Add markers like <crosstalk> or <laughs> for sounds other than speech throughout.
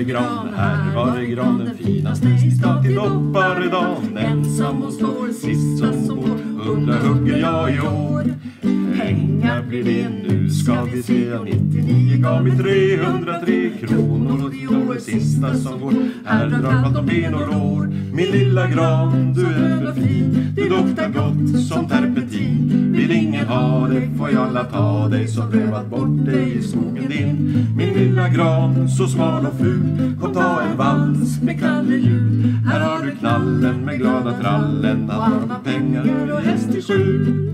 det gran, här var det gran den finaste i stan till dopparedan. Ensam och står, sist som går, hundra hugger jag i år. Pengar blir det. nu ska vi se, 99 gav mig 303 kronor och det det sista som går. Här drar man om ben och lår. Min lilla gran, du är för fin, du doftar gott som terpentin. Vill ingen ha det får jag la ta dig som prövat bort dig i skogen din. Min lilla gran, så smal och ful, kom ta en vals med Kalle Jul. Här har du knallen med glada trallen, Alla har pengar och häst i sju.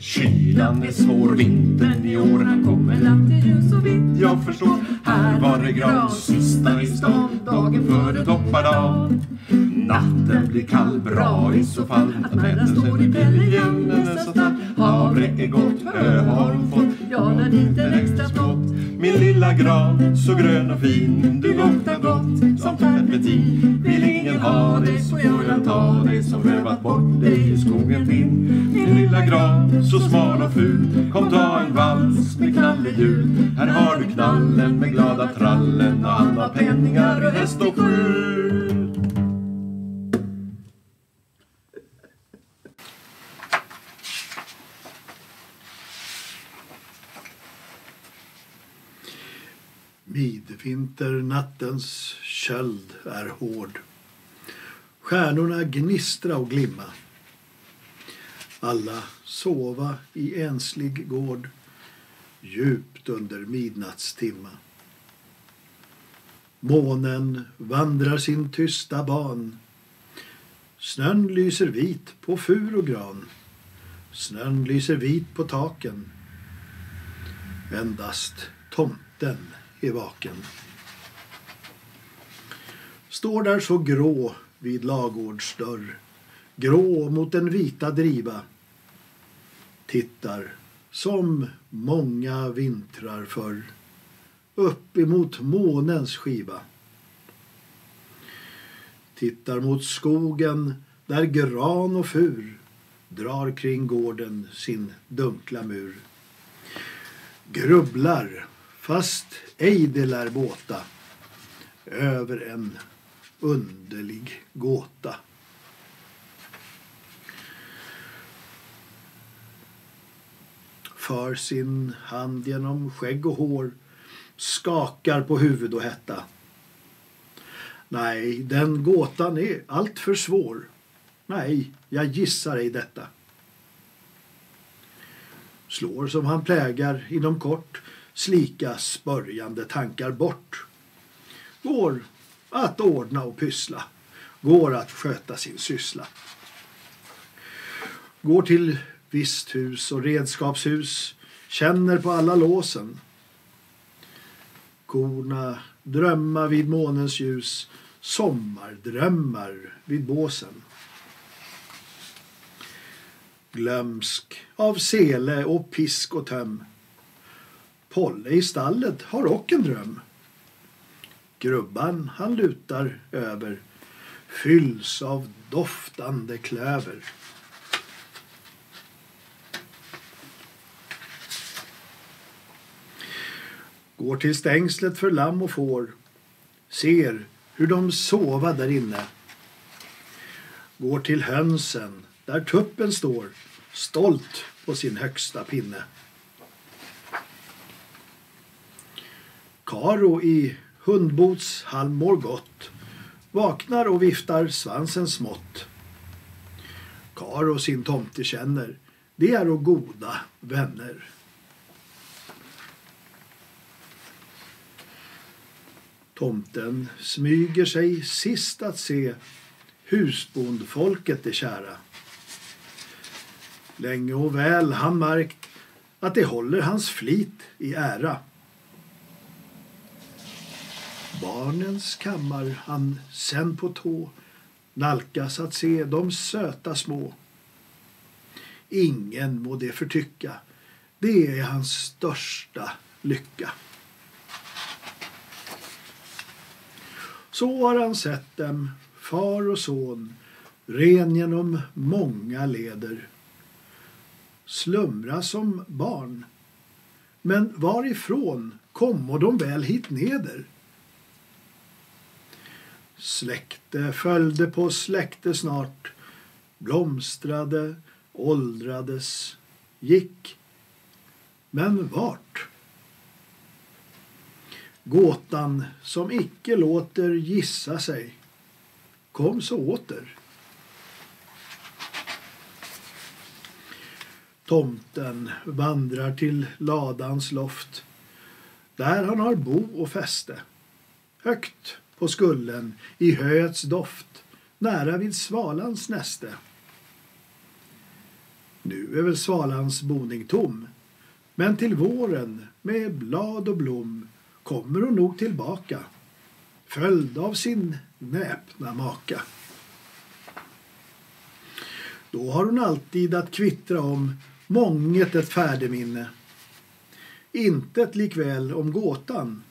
Kylan är svår, vintern i år, han kommer alltid ljus och vitt jag förstår. Här var det gran, sista i stan, dagen före doppardagen. Natten blir kall, bra i så fall att männen står i bälgen nästa natt. Havre är gott, hö har hon fått, jag la dit en extra skott Min lilla gran, så grön och fin, du luktar gott som terpentin. Vill ingen ha dig så får jag ta dig som rövat bort dig i skogen din. Min lilla gran, så smal och ful, kom ta en vals med knallehjul. Här har du knallen med glada trallen och alla penningar och häst och skjul. Efter nattens köld är hård. Stjärnorna gnistra och glimma. Alla sova i enslig gård djupt under midnattstimma. Månen vandrar sin tysta ban. Snön lyser vit på fur och gran. Snön lyser vit på taken. Endast tomten är vaken. Står där så grå vid lagårdsdörr, grå mot den vita driva. Tittar, som många vintrar förr, upp emot månens skiva. Tittar mot skogen där gran och fur drar kring gården sin dunkla mur. Grubblar fast ej det lär båta över en underlig gåta. För sin hand genom skägg och hår skakar på huvud och hetta. Nej, den gåtan är allt för svår. Nej, jag gissar ej detta. Slår som han plägar inom kort slika spörjande tankar bort. Går att ordna och pyssla, går att sköta sin syssla. Går till visthus och redskapshus, känner på alla låsen. Korna drömma vid månens ljus, sommardrömmar vid båsen. Glömsk av sele och pisk och töm Polle i stallet har och en dröm. Grubban han lutar över fylls av doftande klöver. Går till stängslet för lamm och får ser hur de sova där inne. Går till hönsen där tuppen står stolt på sin högsta pinne. Karo i hundbots halm mår gott vaknar och viftar svansen smått. Karo sin tomte känner, det är och goda vänner. Tomten smyger sig sist att se husbondfolket det kära. Länge och väl han märkt att det håller hans flit i ära. Barnens kammar han sen på tå nalkas att se de söta små. Ingen må det förtycka, det är hans största lycka. Så har han sett dem, far och son, ren genom många leder. Slumra som barn. Men varifrån kommo de väl hit neder? Släkte följde på släkte snart, blomstrade, åldrades, gick. Men vart? Gåtan som icke låter gissa sig kom så åter. Tomten vandrar till ladans loft där han har bo och fäste. Högt på skullen i höets doft nära vid svalans näste. Nu är väl svalans boning tom men till våren med blad och blom kommer hon nog tillbaka följd av sin näpna maka. Då har hon alltid att kvittra om månget ett färdeminne. Intet likväl om gåtan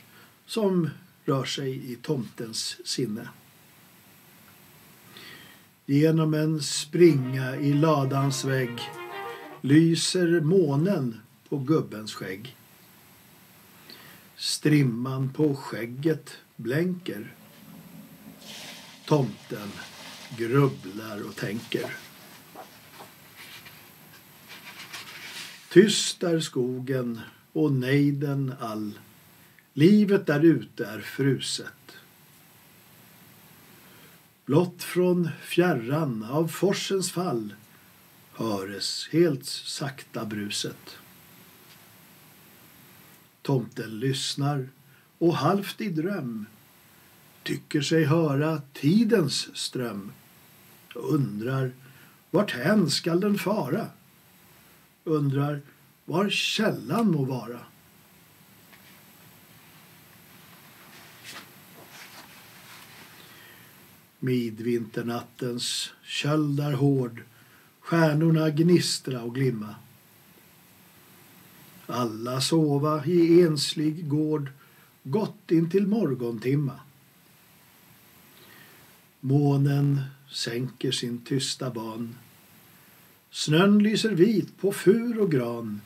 som rör sig i tomtens sinne. Genom en springa i ladans vägg lyser månen på gubbens skägg. Strimman på skägget blänker. Tomten grubblar och tänker. Tyst är skogen och nejden all. Livet där ute är fruset. Blott från fjärran av forsens fall höres helt sakta bruset. Tomten lyssnar och halvt i dröm tycker sig höra tidens ström. Undrar vart hän skall den fara? Undrar var källan må vara. Midvinternattens köld är hård, stjärnorna gnistra och glimma. Alla sova i enslig gård gott in till morgontimma. Månen sänker sin tysta ban. Snön lyser vit på fur och gran.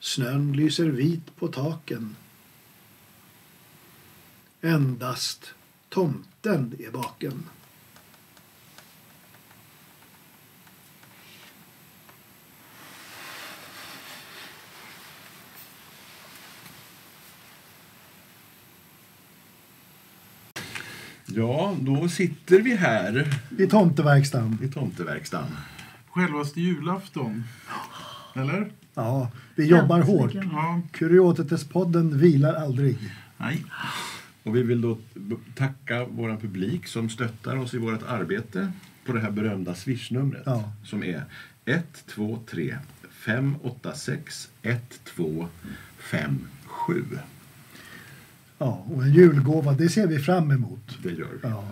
Snön lyser vit på taken. Endast tomten är vaken. Ja, då sitter vi här I tomteverkstan. i tomteverkstan. Självaste julafton. Eller? Ja, vi jobbar hårt. Ja. Kuriotetes-podden vilar aldrig. Nej. Och vi vill då tacka vår publik som stöttar oss i vårt arbete på det här berömda swishnumret Ja. som är 123 586 1257. Ja, och en julgåva, det ser vi fram emot. Det gör vi. Ja,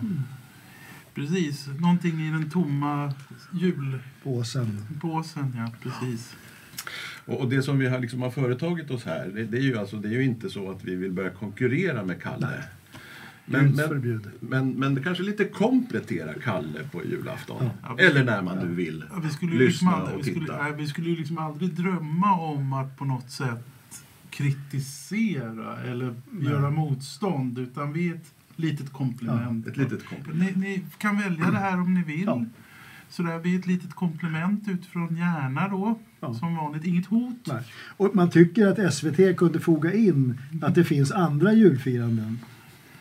Precis. Någonting i den tomma julpåsen. påsen. Ja, precis. Och, och det som vi har, liksom har företagit oss här, det, det, är ju alltså, det är ju inte så att vi vill börja konkurrera med Kalle. Nej. Men, men, men, men det kanske lite komplettera Kalle på julafton. Ja. Eller när man nu vill Ja, vi skulle ju liksom lyssna aldrig, och vi skulle, titta. nej, vi skulle ju liksom aldrig drömma om att på något sätt kritisera eller Nej. göra motstånd. Utan vi är ett litet komplement. Ett litet komplement. Ni, ni kan välja det här om ni vill. Ja. Så där, vi är ett litet komplement utifrån gärna då. Ja. Som vanligt. Inget hot. Nej. Och man tycker att SVT kunde foga in att det finns andra julfiranden.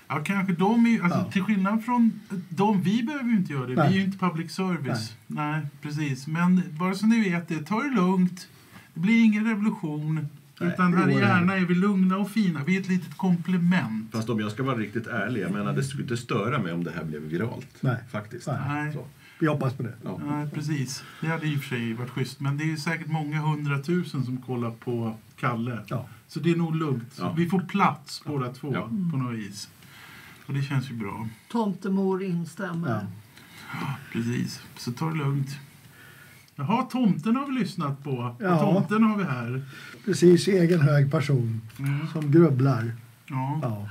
Ja, kanske de är, alltså, Ja. Till skillnad från de, vi behöver ju inte göra det. Nej. Vi är ju inte public service. Nej. precis. Men bara så ni vet det, ta det lugnt. Det blir ingen revolution. Nej, utan här det i Järna är vi lugna och fina. Vi är ett litet komplement. Fast om jag ska vara riktigt ärlig, jag menar det skulle inte störa mig om det här blev viralt. Nej. Faktiskt. Nej. Nej. Så, Vi hoppas på det. ja. Nej, precis. Det hade i och för sig varit schysst. Men det är säkert många hundratusen som kollar på Kalle. Ja. Så det är nog lugnt. Ja. Vi får plats båda två Ja. på något vis. Och det känns ju bra. Tomtemor instämmer. Ja. Precis. Så ta det lugnt. Jaha, tomten har vi lyssnat på. Ja. Och tomten har vi här. Precis, egen hög person Mm. som grubblar. Ja. Ja.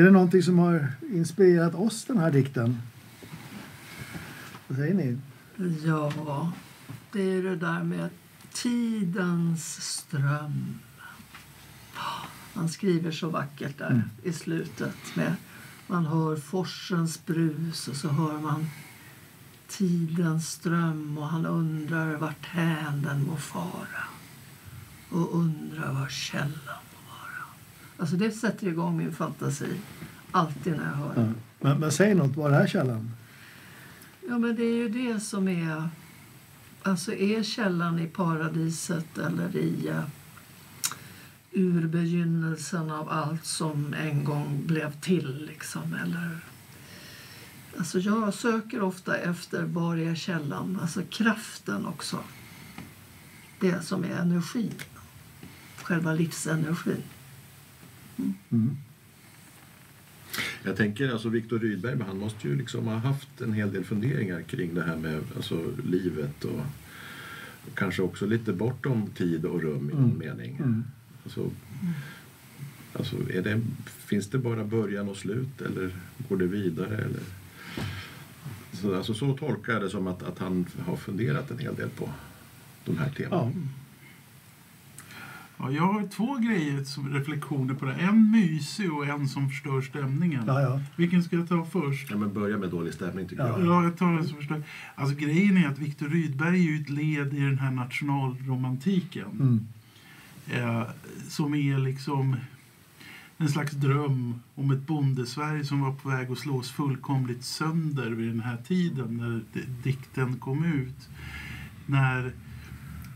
Är det någonting som har inspirerat oss, den här dikten? Vad säger ni? Ja, det är det där med tidens ström. Han skriver så vackert där Mm. i slutet med Man hör forsens brus och så hör man tidens ström och han undrar vart hän den må fara och undrar var källan må vara. Alltså det sätter igång min fantasi alltid när jag hör det. Ja. Men, men säg något, var är källan? Ja, men det är ju det som är... Alltså är källan i paradiset eller i uh, urbegynnelsen av allt som en gång blev till, liksom, eller... Alltså jag söker ofta efter var är källan, alltså kraften också. Det som är energin, själva livsenergin. Mm. mm. Jag tänker alltså Viktor Rydberg, han måste ju liksom ha haft en hel del funderingar kring det här med alltså, livet och, och kanske också lite bortom tid och rum i någon Mm. mening. Mm. Alltså, alltså det, finns det bara början och slut eller går det vidare? Eller? Så, alltså, så tolkar jag det som att, att han har funderat en hel del på de här Ja. Ja, jag har två grejer som reflektioner på det. En mysig och en som förstör stämningen. Ja, ja. Vilken ska jag ta först? Ja, men börja med dålig stämning tycker Ja. jag. Ja, jag tar den som förstör. Alltså grejen är att Viktor Rydberg är ju ett led i den här nationalromantiken. Mm. Eh, som är liksom en slags dröm om ett bondesverige som var på väg att slås fullkomligt sönder vid den här tiden när dikten kom ut. När,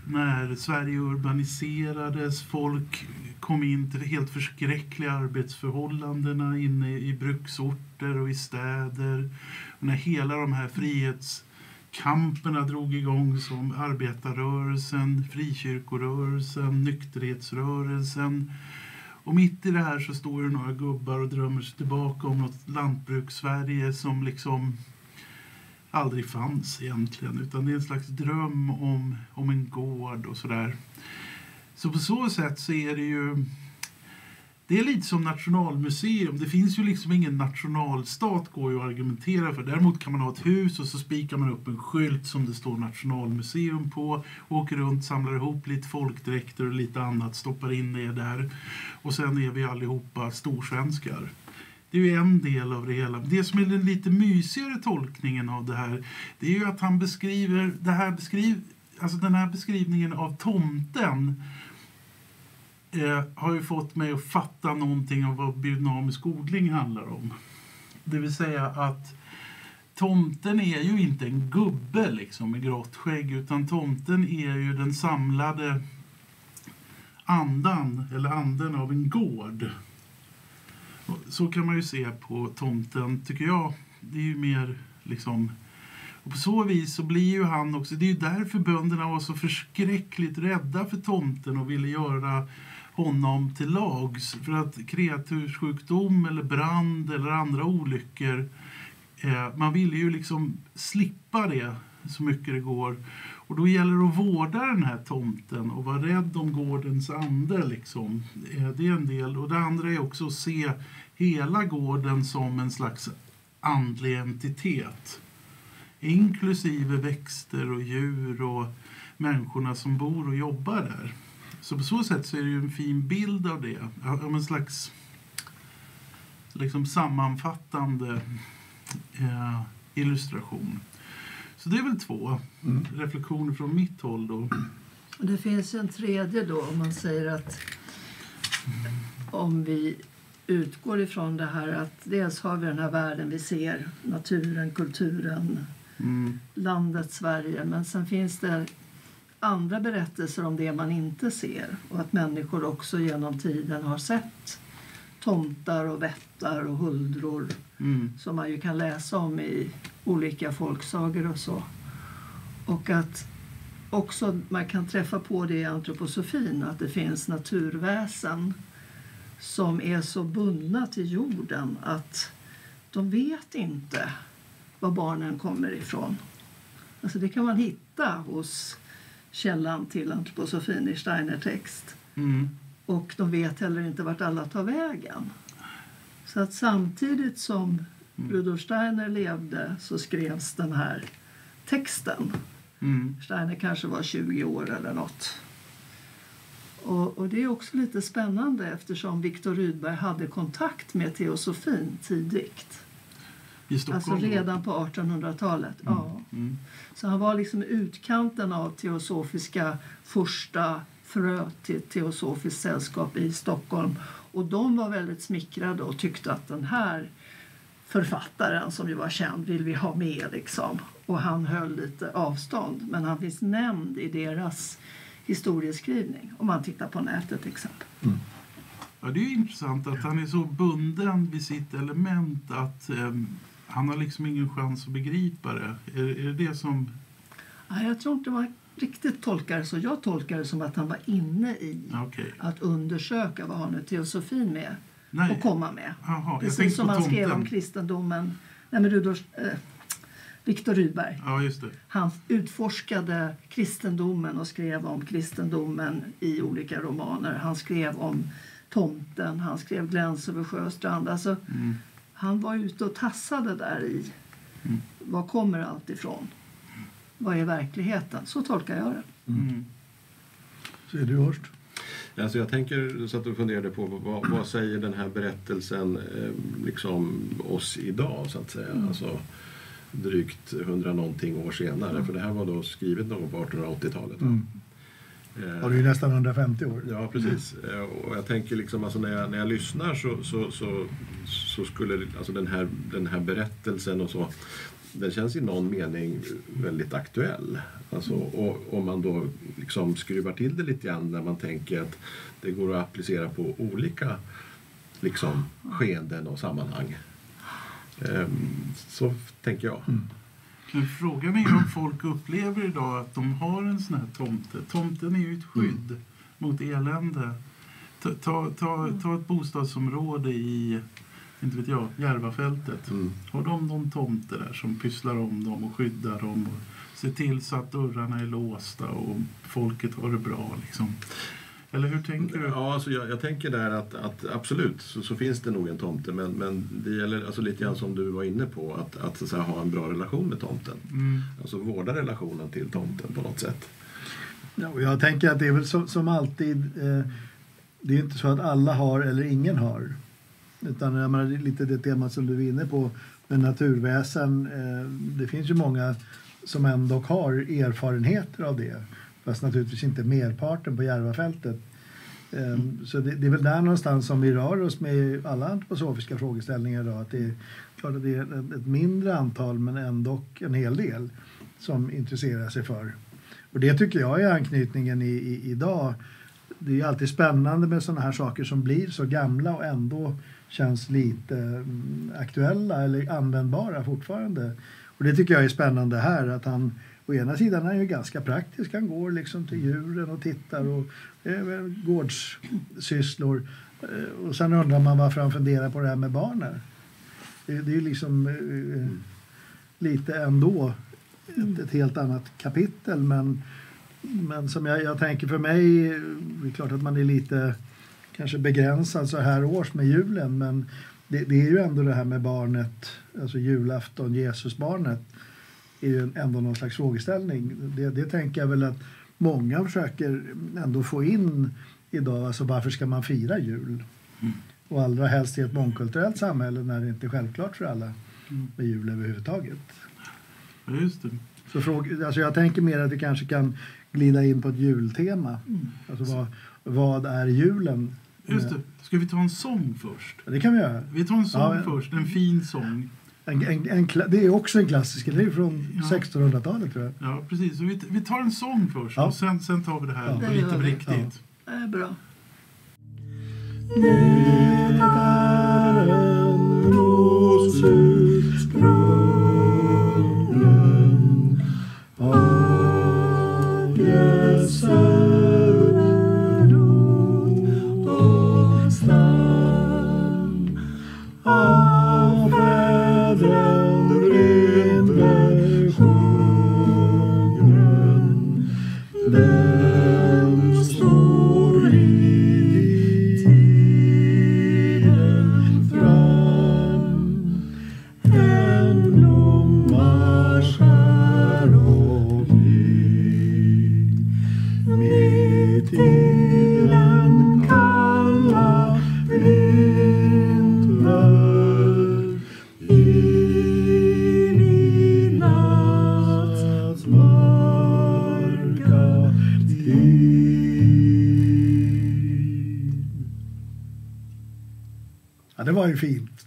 när Sverige urbaniserades, folk kom in till helt förskräckliga arbetsförhållandena inne i bruksorter och i städer. Och när hela de här frihetskamperna drog igång som arbetarrörelsen, frikyrkorörelsen, nykterhetsrörelsen. Och mitt i det här så står det några gubbar och drömmer sig tillbaka om något lantbrukssverige som liksom aldrig fanns egentligen. Utan det är en slags dröm om, om en gård och sådär. Så på så sätt så är det ju det är lite som nationalmuseum. Det finns ju liksom ingen nationalstat går ju att argumentera för. Däremot kan man ha ett hus och så spikar man upp en skylt som det står nationalmuseum på. Åker runt, samlar ihop lite folkdräkter och lite annat, stoppar in det där. Och sen är vi allihopa storsvenskar. Det är ju en del av det hela. Det som är den lite mysigare tolkningen av det här det är ju att han beskriver, det här beskriv, alltså den här beskrivningen av tomten eh, har ju fått mig att fatta någonting av vad biodynamisk odling handlar om. Det vill säga att tomten är ju inte en gubbe liksom med grått skägg utan tomten är ju den samlade andan eller anden av en gård. Så kan man ju se på tomten tycker jag. Det är ju mer liksom och på så vis så blir ju han också, det är ju därför bönderna var så förskräckligt rädda för tomten och ville göra honom till lags. För att kreaturssjukdom eller brand eller andra olyckor, eh, man ville ju liksom slippa det så mycket det går. Och då gäller det att vårda den här tomten och vara rädd om gårdens ande. Liksom. Eh, det är en del. Och det andra är också att se hela gården som en slags andlig entitet inklusive växter och djur och människorna som bor och jobbar där. Så på så sätt så är det ju en fin bild av det. Om en slags liksom sammanfattande eh, illustration. Så det är väl två Mm. reflektioner från mitt håll då. Det finns en tredje då om man säger att om vi utgår ifrån det här att dels har vi den här världen vi ser, naturen, kulturen, Mm. landet Sverige. Men sen finns det andra berättelser om det man inte ser och att människor också genom tiden har sett tomtar och vättar och huldror Mm. som man ju kan läsa om i olika folksagor och så. Och att också man kan träffa på det i antroposofin, att det finns naturväsen som är så bundna till jorden att de vet inte var barnen kommer ifrån. Alltså det kan man hitta hos källan till antroposofin i Steiner text. Mm. Och de vet heller inte vart alla tar vägen. Så att samtidigt som Rudolf Steiner levde så skrevs den här texten. Mm. Steiner kanske var 20 år eller nåt. Och, och det är också lite spännande eftersom Viktor Rydberg hade kontakt med teosofin tidigt. I Stockholm? Alltså redan på 1800-talet. Ja. Mm. Så han var liksom utkanten av teosofiska första frö till teosofiskt sällskap i Stockholm. Och de var väldigt smickrade och tyckte att den här författaren som ju var känd vill vi ha med liksom. Och han höll lite avstånd. Men han finns nämnd i deras historieskrivning om man tittar på nätet till exempel. Ja, det är ju intressant att han är så bunden vid sitt element att ehm, han har liksom ingen chans att begripa det. Är, är det det som... Ja, jag tror inte man riktigt tolkar det så. Jag tolkar det som att han var inne i Okej. att undersöka vad har nu teosofin med Nej. att komma med. Jag Precis som han skrev om kristendomen. Nej, men Rudolf, eh, Viktor Rydberg. Ja. Han utforskade kristendomen och skrev om kristendomen i olika romaner. Han skrev om tomten, han skrev Gläns över sjö och strand. Alltså, Mm. Han var ute och tassade där i. Mm. Var kommer allt ifrån? Vad är verkligheten? Så tolkar jag det. Mm. Så är du Horst? Alltså jag tänker, så att du funderade på vad, vad säger den här berättelsen eh, liksom oss idag så att säga. Alltså, drygt hundra någonting år senare. För det här var då skrivet någon på 1880-talet. va? Mm. Eh, Ja, det är ju nästan 150 år. Ja, precis. Eh, Och jag tänker liksom, alltså när, jag, när jag lyssnar så, så, så, så skulle alltså den, här, den här berättelsen och så, den känns i någon mening väldigt aktuell. Alltså, och om man då liksom skruvar till det lite grann när man tänker att det går att applicera på olika liksom, skeenden och sammanhang. Ehm, Så tänker jag. Men frågan är om folk upplever idag att de har en sån här tomte. Tomten är ju ett skydd mot elände. Ta, ta, ta, ta ett bostadsområde i, inte vet jag, Järvafältet. Mm. Har de någon tomte där som pysslar om dem och skyddar dem och ser till så att dörrarna är låsta och folket har det bra liksom? Eller hur tänker du? Ja, alltså jag, jag tänker där att, att absolut så, så finns det nog en tomte men, men det gäller alltså lite grann som du var inne på att, att, så att säga, ha en bra relation med tomten. Mm. Alltså vårda relationen till tomten på något sätt. Ja, och jag tänker att det är väl som, som alltid. Eh, det är inte så att alla har eller ingen har. Utan jag menar, det är lite det temat som du är inne på med naturväsen. Eh, det finns ju många som ändå har erfarenheter av det. Fast naturligtvis inte merparten på Järvafältet. Eh, Så det, det är väl där någonstans som vi rör oss med alla antroposofiska frågeställningar idag. Att det är klart att det är ett, ett mindre antal men ändå en hel del som intresserar sig för och det tycker jag är anknytningen i, i, idag. Det är ju alltid spännande med sådana här saker som blir så gamla och ändå känns lite mm, aktuella eller användbara fortfarande. Och det tycker jag är spännande här att han å ena sidan är han ju ganska praktisk. Han går liksom till djuren och tittar och eh, gårdssysslor. Eh, och sen undrar man varför han funderar på det här med barnen. Det, det är ju liksom eh, lite ändå ett, ett helt annat kapitel. Men, men som jag, jag tänker för mig, det är klart att man är lite kanske begränsad så här års med julen. Men det, det är ju ändå det här med barnet, alltså julafton, Jesusbarnet är ju ändå någon slags frågeställning. Det, det tänker jag väl att många försöker ändå få in idag. Alltså varför ska man fira jul? Och allra helst i ett mångkulturellt samhälle när det inte är självklart för alla med jul överhuvudtaget. Ja, just det. Så fråga, alltså jag tänker mer att vi kanske kan glida in på ett jultema. Alltså vad, vad är julen? Just det. Ska vi ta en sång först? Ja, Det kan vi göra. Vi tar en sång Ja, först, en fin sång. En, en, en, det är också en klassiker. Det är från Ja. 1600-talet tror jag. Ja, precis. Så vi, vi tar en sång först Ja. och sen, sen tar vi det här Ja. på Det lite vi. riktigt. Det är bra.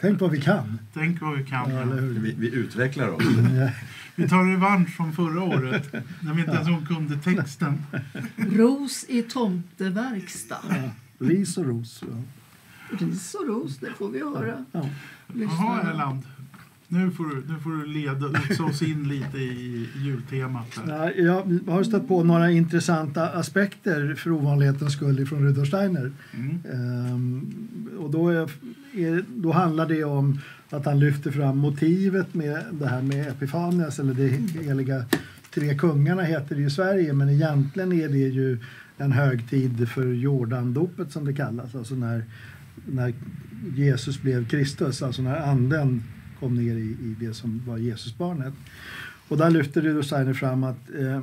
Tänk vad vi kan. Tänk vad vi kan. Ja, eller hur? Vi, vi utvecklar oss. <laughs> Vi tar revansch från förra året när vi inte ens hon kunde texten. Ros i tomteverkstad. Ris och ros. Ja. Ris och ros, det får vi höra. Ja. Jaha, Erland. Nu får, du, nu får du leda lotsa oss in lite i jultemat. Ja, jag har stött på några intressanta aspekter för ovanlighetens skull från Rudolf Steiner. Mm. Ehm, och då, är, då handlar det om att han lyfter fram motivet med det här med Epifanias, eller det heliga tre kungarna heter det i Sverige, men egentligen är det ju en högtid för Jordandopet som det kallas, alltså när, när Jesus blev Kristus, alltså när anden kom ner i, i det som var Jesusbarnet. Och där lyfter Rudolf Steiner fram att eh,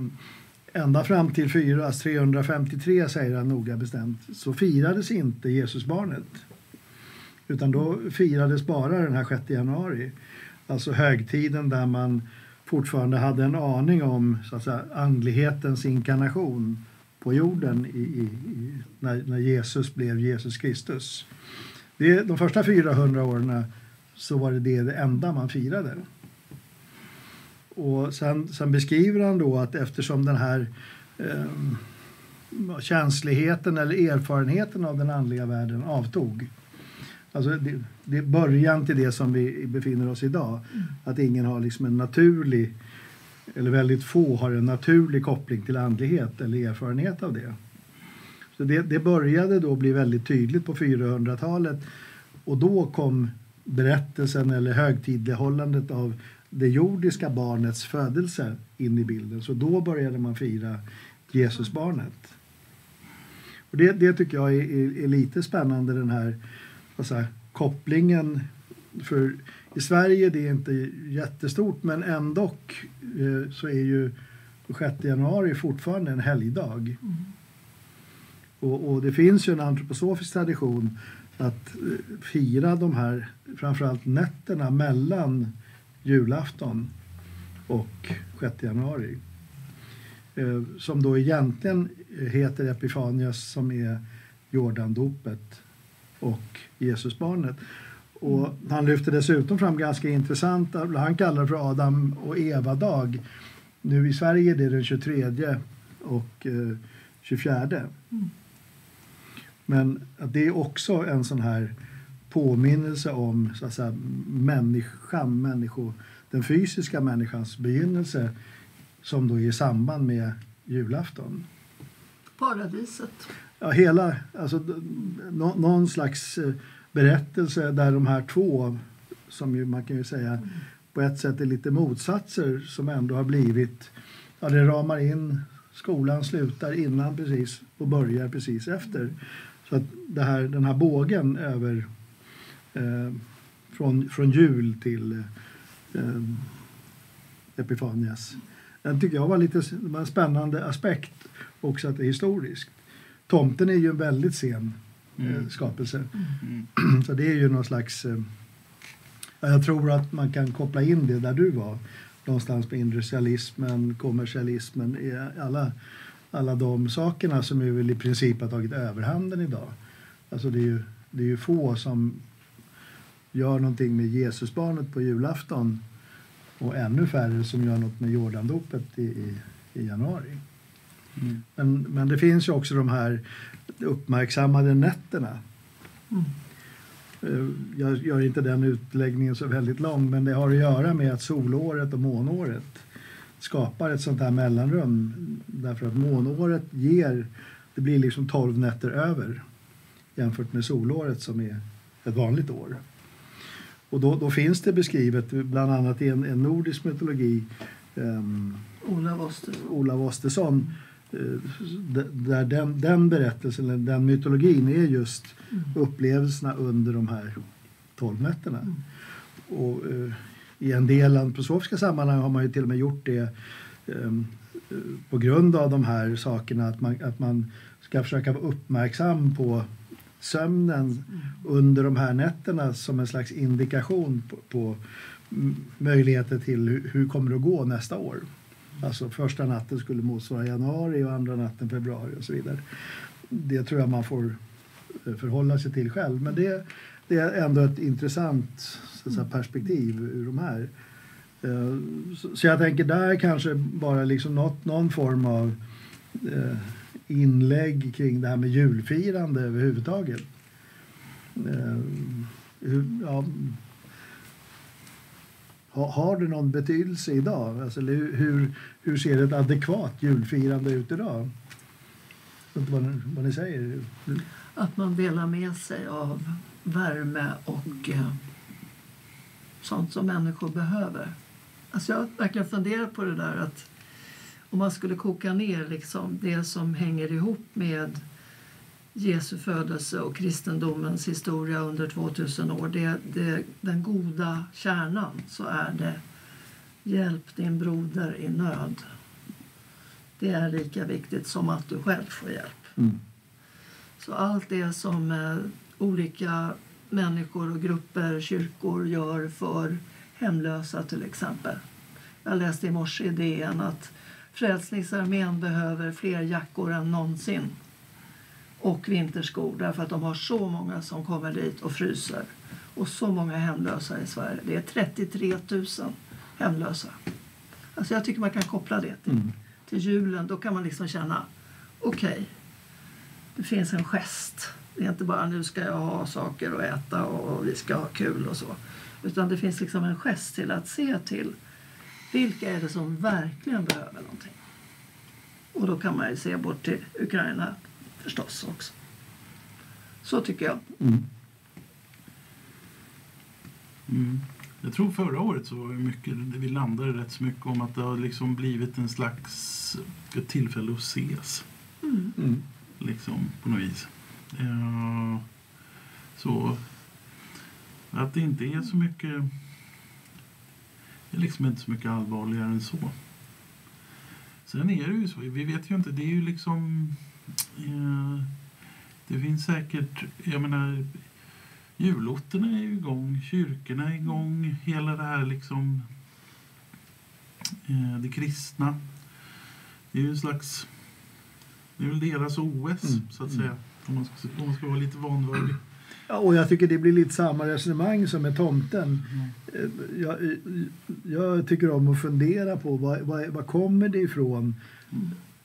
ända fram till 4, 353 säger han noga bestämt, så firades inte Jesusbarnet. Utan då firades bara den här 6 januari. Alltså högtiden där man fortfarande hade en aning om så att säga, andlighetens inkarnation på jorden i, i, i, när, när Jesus blev Jesus Kristus. Det, de första 400 åren så var det det, det enda man firade. Och sen, sen beskriver han då att eftersom den här eh, känsligheten eller erfarenheten av den andliga världen avtog. Alltså det, det är början till det som vi befinner oss idag. Att ingen har liksom en naturlig, eller väldigt få har en naturlig koppling till andlighet eller erfarenhet av det. Så det, det började då bli väldigt tydligt på 400-talet och då kom berättelsen eller högtidlighållandet av det jordiska barnets födelse in i bilden. Så då började man fira Jesusbarnet. Och det, det tycker jag är, är, är lite spännande den här säga, kopplingen. För i Sverige det är inte jättestort men ändå eh, så är ju 6 januari fortfarande en helgdag. Mm. Och, och, det finns ju en antroposofisk tradition att eh, fira de här framförallt nätterna mellan julafton och 6 januari. Eh, som då egentligen heter Epifanias som är Jordandopet och Jesusbarnet. Och han lyfter dessutom fram ganska intressant, han kallar det för Adam och Eva-dag. Nu i Sverige är det den 23 och eh, 24. Mm. Men det är också en sån här påminnelse om så att säga, människan, människo, den fysiska människans begynnelse som då är i samband med julafton. Paradiset. Ja, hela, alltså, no, någon slags eh, berättelse där de här två, som ju, man kan ju säga mm. på ett sätt är lite motsatser, som ändå har blivit, ja det ramar in, skolan slutar innan precis och börjar precis efter. Så att här, den här bågen över eh, från, från jul till eh, Epifanias. Den tycker jag var lite var en spännande aspekt också att det är historiskt. Tomten är ju en väldigt sen eh, mm. skapelse. Mm. Så det är ju någon slags... Eh, jag tror att man kan koppla in det där du var. Någonstans med industrialismen, kommersialismen, alla, alla de sakerna som ju väl i princip har tagit överhanden idag. Alltså det är ju, det är ju få som gör någonting med Jesusbarnet på julafton och ännu färre som gör något med Jordandopet i, i, i januari. Mm. Men, men det finns ju också de här uppmärksammade nätterna. Mm. Eh, jag gör inte den utläggningen så väldigt lång, men det har att göra med att solåret och månåret skapar ett sånt här mellanrum. Därför att månåret ger, det blir liksom 12 nätter över jämfört med solåret som är ett vanligt år. Och då, då finns det beskrivet, bland annat i en, en nordisk mytologi, um, Olav Ostersson Eh, där den, den berättelsen, den mytologin är just mm. upplevelserna under de här tolv nätterna. Mm. Och, uh, i en del antroposofiska sammanhang har man ju till och med gjort det um, på grund av de här sakerna, att man, att man ska försöka vara uppmärksam på sömnen under de här nätterna som en slags indikation på, på möjligheter till hur, hur kommer det att gå nästa år. Alltså första natten skulle motsvara januari och andra natten februari och så vidare. Det tror jag man får eh, förhålla sig till själv. Men det, det är ändå ett intressant så att säga, perspektiv ur de här. Eh, så, jag tänker där kanske bara liksom något, någon form av eh, inlägg kring det här med julfirande överhuvudtaget. Eh, ja, har, det någon betydelse idag? Alltså, hur, hur, ser ett adekvat julfirande ut idag? Jag vet inte vad, ni- vad ni säger. Att man delar med sig av värme och eh, sånt som människor behöver. Alltså jag har verkligen funderat på det där att om man skulle koka ner liksom det som hänger ihop med Jesu födelse och kristendomens historia under 2000 år, det, det, den goda kärnan, så är det hjälp din broder i nöd. Det är lika viktigt som att du själv får hjälp. Så allt det som eh, olika människor och grupper, kyrkor gör för hemlösa till exempel. Jag läste i morse i DN att Frälsningsarmén behöver fler jackor än någonsin och vinterskor därför att de har så många som kommer dit och fryser och så många hemlösa i Sverige. Det är 33 000 hemlösa. Alltså jag tycker man kan koppla det till, till julen. Då kan man liksom känna okej, det finns en gest. Det är inte bara nu ska jag ha saker att äta och vi ska ha kul och så. Utan det finns liksom en gest till att se till vilka är det som verkligen behöver någonting. Och då kan man ju se bort till Ukraina förstås också. Så tycker jag. Mm. Jag tror förra året så var det mycket, vi landade rätt så mycket om att det har liksom blivit en slags ett tillfälle att ses. Mm. Liksom på något vis. Eh, så att det inte är så mycket det är liksom inte så mycket allvarligare än så. Sen är det ju så, vi vet ju inte, det är ju liksom eh, det finns säkert, jag menar julotterna är ju igång, kyrkorna är igång, hela det här liksom eh, det kristna. Det är ju en slags, det är väl deras OS Mm, så att säga. Om man, ska, om man ska vara lite vanvördig. Ja, och jag tycker det blir lite samma resonemang som med tomten. Eh, Jag, jag tycker om att fundera på vad, vad, vad kommer det ifrån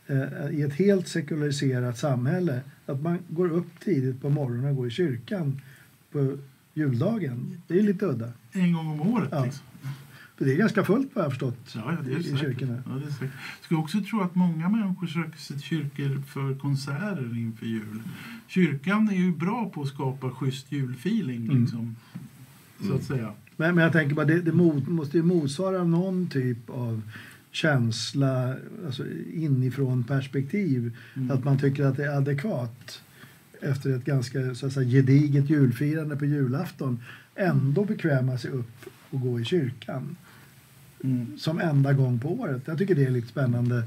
eh, i ett helt sekulariserat samhälle att man går upp tidigt på morgonen och går i kyrkan på juldagen. Det är lite udda. En gång om året Ja. liksom. För det är ganska fullt vad jag har förstått Ja, ja, i, kyrkorna. Ja, det är säkert. Jag skulle också tro att många människor söker sig till kyrkor för konserter inför jul. Kyrkan är ju bra på att skapa schysst julfeeling, Mm. liksom, så att säga. Men, men jag tänker bara, det, det mot, måste ju motsvara någon typ av känsla, alltså inifrån perspektiv. Mm. Att man tycker att det är adekvat efter ett ganska så att säga, gediget julfirande på julafton ändå bekväma sig upp och gå i kyrkan Mm. som enda gång på året. Jag tycker det är lite spännande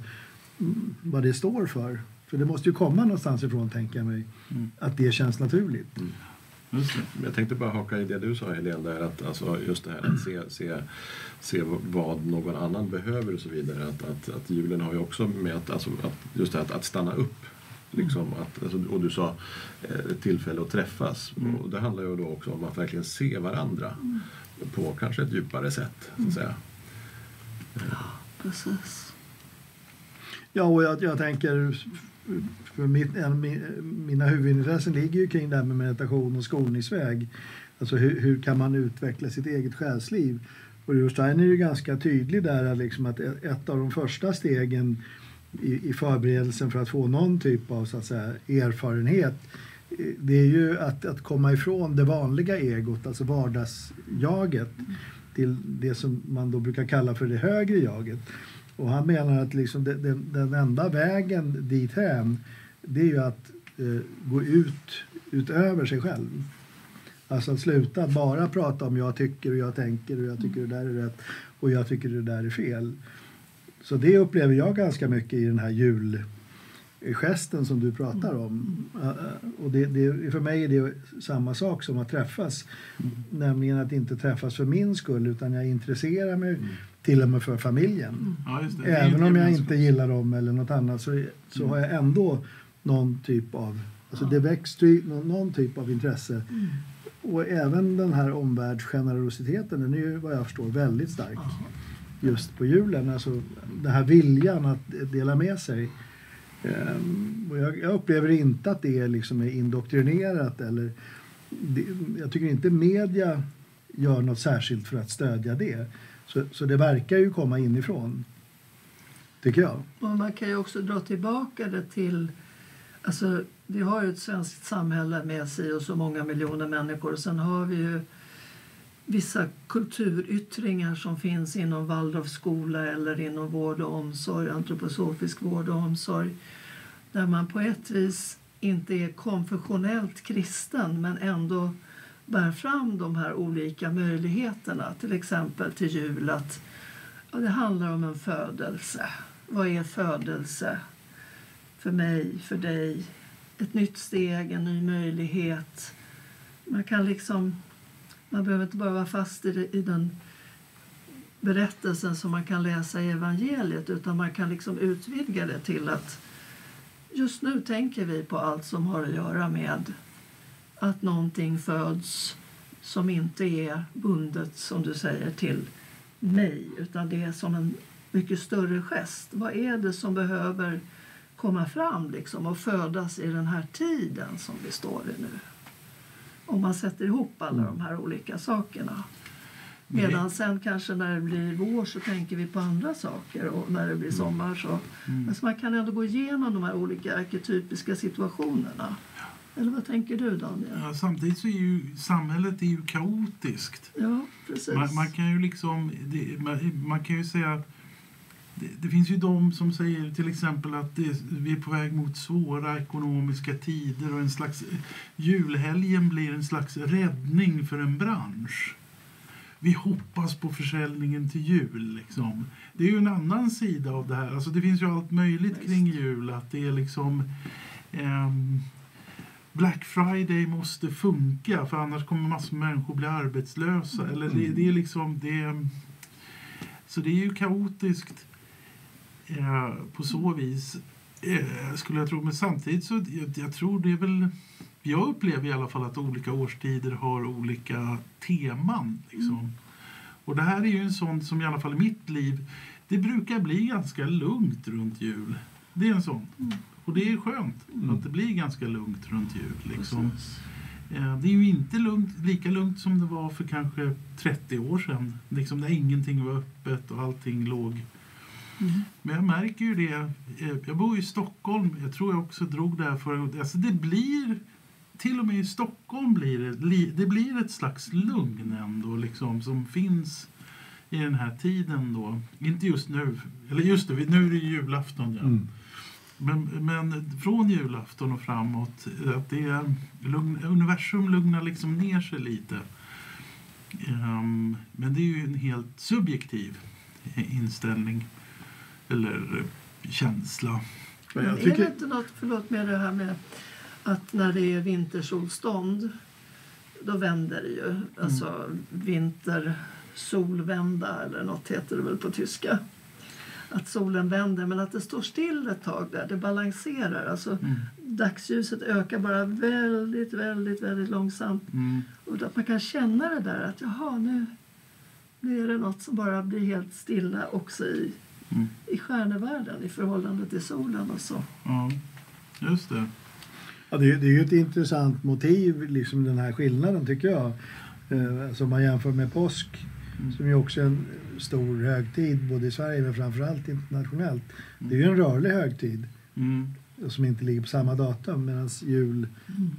mm, vad det står för. För det måste ju komma någonstans ifrån, tänker jag mig, Mm. att det känns naturligt. Just det. Jag tänkte bara haka i det du sa Helene, där att alltså, just det här att se, se, se vad någon annan behöver och så vidare. Att, att, att julen har ju också med att, alltså, att just det här att, att stanna upp. Liksom, att, alltså, och du sa eh, tillfälle att träffas. Mm. Och det handlar ju då också om att verkligen se varandra på kanske ett djupare sätt. Så att säga. Precis. Ja, och jag, jag tänker... För mitt, en, mina huvudintressen ligger ju kring det här med meditation och skolningsväg. Alltså hur, hur kan man utveckla sitt eget själsliv? Och Rudolf är ju ganska tydlig där liksom att e-, ett av de första stegen i, i förberedelsen för att få någon typ av så att säga, erfarenhet eh, det är ju att, att komma ifrån det vanliga egot, alltså vardagsjaget till det som man då brukar kalla för det högre jaget. Och han menar att liksom den, den, den enda vägen dithän det är ju att eh, gå ut utöver sig själv. Alltså att sluta bara prata om jag tycker och jag tänker och jag tycker det där är rätt och jag tycker det där är fel. Så det upplever jag ganska mycket i den här jul julgesten som du pratar om. Eh, Och det, det, för mig är det samma sak som att träffas. Nämligen att inte träffas för min skull utan jag intresserar mig till och med för familjen. Ja, just det. Det är Även om jag inte gillar dem eller något annat så, så har jag ändå någon typ av, alltså det växer ju någon, någon typ av intresse. Och även den här omvärldsgenerositeten, den är ju vad jag förstår väldigt stark just på julen. Alltså den här viljan att dela med sig. Ehm, och jag, jag upplever inte att det liksom är indoktrinerat eller det, jag tycker inte media gör något särskilt för att stödja det. Så, så det verkar ju komma inifrån. Tycker jag. Och man kan ju också dra tillbaka det till... Alltså, vi har ju ett svenskt samhälle med sig och så många miljoner människor. Sen har vi ju vissa kulturyttringar som finns inom Waldorfskola eller inom vård och omsorg, antroposofisk vård och omsorg där man på ett vis inte är konfessionellt kristen men ändå bär fram de här olika möjligheterna. Till exempel till jul att ja, det handlar om en födelse. Vad är födelse? För mig, för dig. Ett nytt steg, en ny möjlighet. Man kan liksom... Man behöver inte bara vara fast i, det, i den berättelsen som man kan läsa i evangeliet utan man kan liksom utvidga det till att just nu tänker vi på allt som har att göra med att någonting föds som inte är bundet, som du säger, till mig utan det är som en mycket större gest. Vad är det som behöver komma fram liksom, och födas i den här tiden som vi står i nu? Om man sätter ihop alla de här olika sakerna. Medan sen kanske när det blir vår så tänker vi på andra saker och när det blir sommar så... Men så man kan ändå gå igenom de här olika arketypiska situationerna. Eller vad tänker du Daniel? Ja, samtidigt så är ju samhället är ju kaotiskt. Ja, precis. Man, man kan ju liksom, det, man, man kan ju säga att det, det finns ju de som säger till exempel att det, vi är på väg mot svåra ekonomiska tider och en slags julhelgen blir en slags räddning för en bransch. Vi hoppas på försäljningen till jul. Liksom. Det är ju en annan sida av det här. Alltså, det finns ju allt möjligt kring jul. Att det är liksom... ehm, Black Friday måste funka för annars kommer massor med människor bli arbetslösa. Eller det, det är liksom det, så det är ju kaotiskt eh, på så vis. Eh, skulle jag tro. Men samtidigt så jag, jag tror det är väl jag upplever i alla fall att olika årstider har olika teman. Liksom. Och det här är ju en sån som i alla fall i mitt liv, det brukar bli ganska lugnt runt jul. Det är en sån. Och det är skönt att det blir ganska lugnt runt jul. Liksom. Eh, Det är ju inte lugnt, lika lugnt som det var för kanske 30 år sedan. Liksom när ingenting var öppet och allting låg. Men jag märker ju det. eh, Jag bor i Stockholm. Jag tror jag också drog det här förra. Alltså det blir, till och med i Stockholm blir det, det blir ett slags lugn ändå liksom som finns i den här tiden då. Inte just nu. Eller just det, nu är det julafton. Ja. Mm. Men, men från julafton och framåt, att det är lugn, universum lugnar liksom ner sig lite. Ehm, men det är ju en helt subjektiv inställning eller eh, känsla. Men Men jag är det tycker, inte något, förlåt med det här med att när det är vintersolstånd då vänder det ju. Alltså vintersolvända eller något heter det väl på tyska. Att solen vänder men att det står still ett tag där, det balanserar. Alltså dagsljuset ökar bara väldigt, väldigt, väldigt långsamt. Mm. Och att man kan känna det där att jaha nu, nu är det något som bara blir helt stilla också i, Mm. i stjärnevärlden i förhållande till solen och så. Ja, just det. ja, det, är, det är ju ett intressant motiv, liksom den här skillnaden tycker jag. Eh, som man jämför med påsk, som ju också är en stor högtid både i Sverige men framförallt internationellt. Det är ju en rörlig högtid Mm. som inte ligger på samma datum medan jul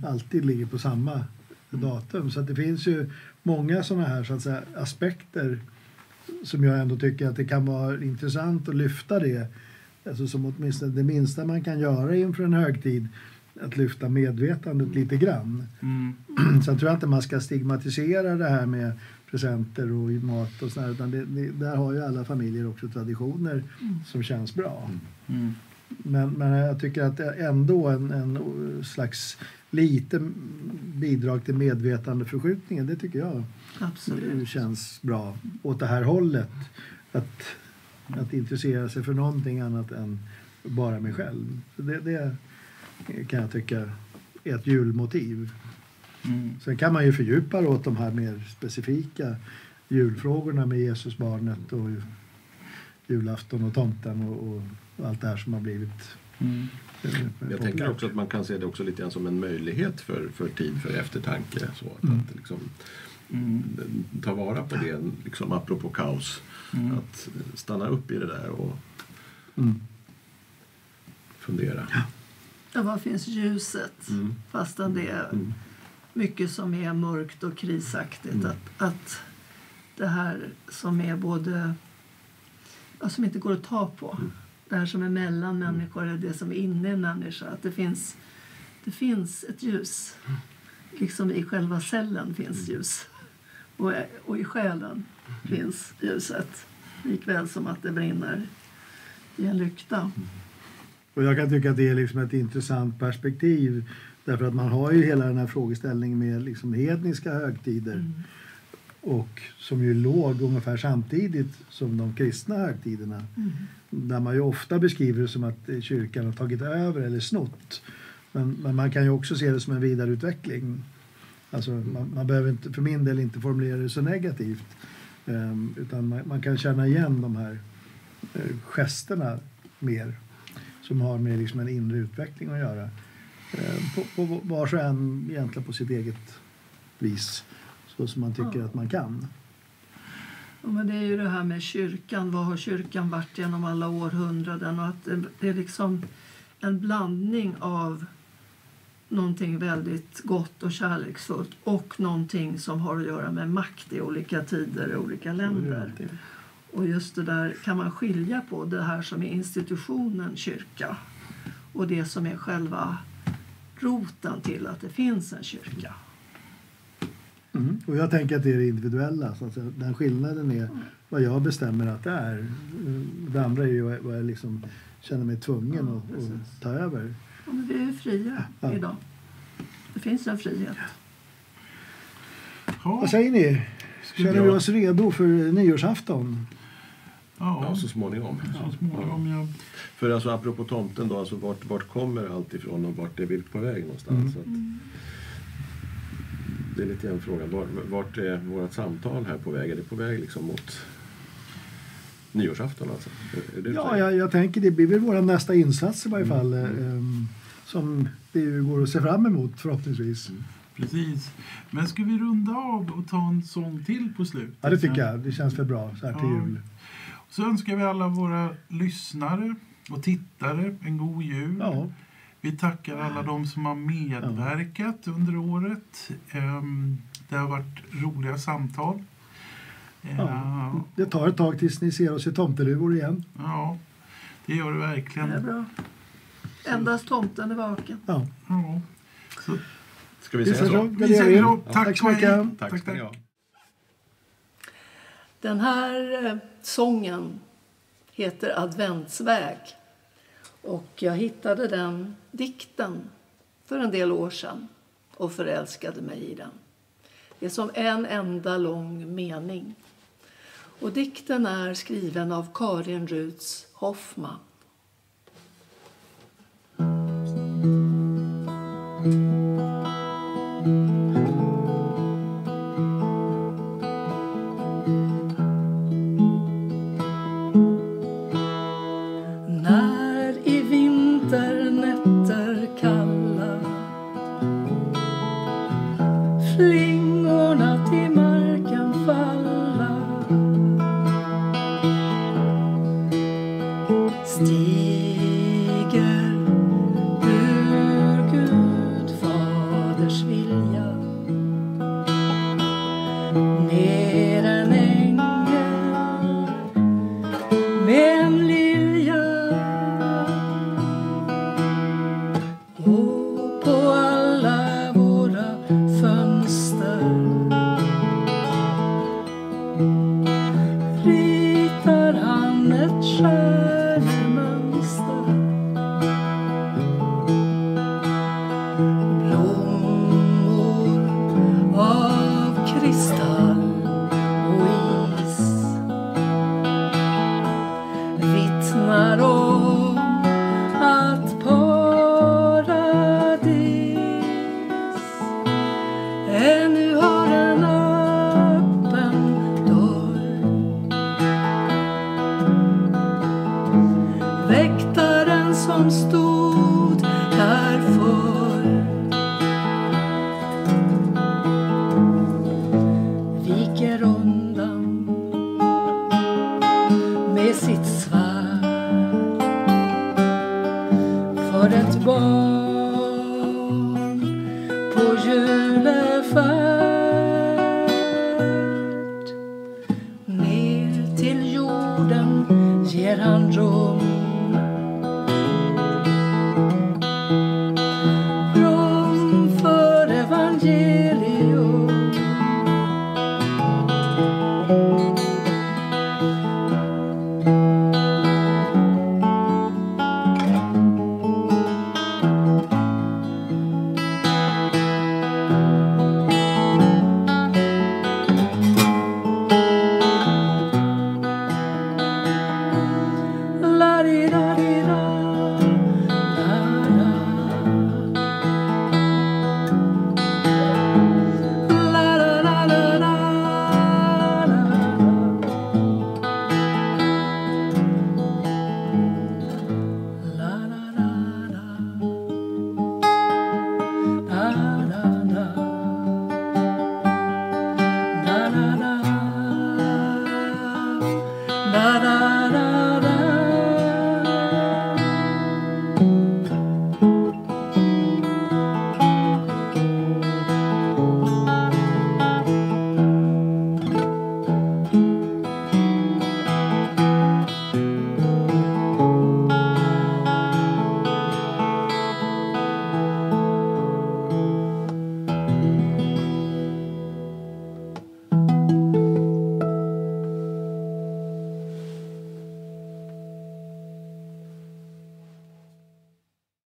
alltid ligger på samma datum. Så att det finns ju många sådana här så att säga, aspekter som jag ändå tycker att det kan vara intressant att lyfta det. Alltså som åtminstone det minsta man kan göra inför en högtid att lyfta medvetandet lite grann. Mm. Sen tror jag inte man ska stigmatisera det här med presenter och mat och sådär, utan det, det, där har ju alla familjer också traditioner som känns bra. Mm. Men, men jag tycker att ändå en, en slags liten bidrag till medvetandeförskjutningen, det tycker jag Absolut. känns bra åt det här hållet. att, att intressera sig för någonting annat än bara mig själv. Så det, det kan jag tycka är ett julmotiv. Mm. Sen kan man ju fördjupa det åt de här mer specifika julfrågorna med Jesusbarnet och julafton och tomten och, och allt det här som har blivit Mm. eh, Jag tänker också att man kan se det också lite grann som en möjlighet för, för tid för eftertanke. Så att, Mm. att liksom, Mm. ta vara på det, liksom, apropå kaos. Mm. Att stanna upp i det där och Mm. fundera. Ja, var finns ljuset? Mm. Fastän det är Mm. mycket som är mörkt och krisaktigt. Mm. Att, att det här som är både... Ja, som inte går att ta på. Mm. Det här som är mellan människor, är det som är inne i människa. Att det finns, det finns ett ljus. Liksom i själva cellen finns ljus. Och, och i själen finns ljuset. Likväl som att det brinner i en lykta. Och jag kan tycka att det är liksom ett intressant perspektiv därför att man har ju hela den här frågeställningen med liksom hedniska högtider Mm. och som ju låg ungefär samtidigt som de kristna högtiderna Mm. där man ju ofta beskriver det som att kyrkan har tagit över eller snott. Men, men man kan ju också se det som en vidareutveckling. Alltså, man, man behöver inte, för min del inte formulera det så negativt. Ehm, utan man, man kan känna igen de här eh, gesterna mer som har med liksom en inre utveckling att göra. Ehm, på, på vars och en egentligen på sitt eget vis. Så som man tycker Ja. att man kan. Ja, men det är ju det här med kyrkan. Vad har kyrkan varit genom alla århundraden? Och att det är liksom en blandning av någonting väldigt gott och kärleksfullt och någonting som har att göra med makt i olika tider i olika länder. Och just det där kan man skilja på det här som är institutionen kyrka och det som är själva roten till att det finns en kyrka. Mm. Och jag tänker att det är det individuella. Så att. Den skillnaden är vad jag bestämmer att det är. Det andra är ju vad jag liksom känner mig tvungen Ja, att, att ta över. Ja, men vi är fria Ja. idag. Det finns en frihet. Ja, Vad säger ni? Känner vi oss redo för nyårsafton? Ja, Ja, så småningom. så småningom. Ja. För alltså, apropå tomten, då, alltså, vart, vart kommer allt ifrån och vart är vi på väg någonstans? Mm. Så att, det är lite grann frågan. Vart, vart är vårt samtal här på väg? Är det på väg liksom mot nyårsafton? Alltså? Ja, jag, jag tänker det blir väl vår nästa insats i varje Mm, fall. mm. ehm, som det ju går att se fram emot förhoppningsvis. Mm. Precis. Men ska vi runda av och ta en sång till på slutet? Ja, det tycker jag. Det känns väl bra så här till Ja. jul. Så önskar vi alla våra lyssnare och tittare en god jul. Ja, Vi tackar alla de som har medverkat under året. Ehm, Det har varit roliga samtal. Ja. Det tar ett tag tills ni ser oss i tomteluvor igen. ja det gör det Det är verkligen. bra. Endast tomten är vaken. Ja. Ja. Så, Ska vi säga så? vi säger så. Tack, Tack så mycket. Tack ni ha. Den här eh, sången heter Adventsväg. Och jag hittade den dikten för en del år sedan och förälskade mig i den. Det är som en enda lång mening. Och dikten är skriven av Karin Ruts Hoffman. Mm.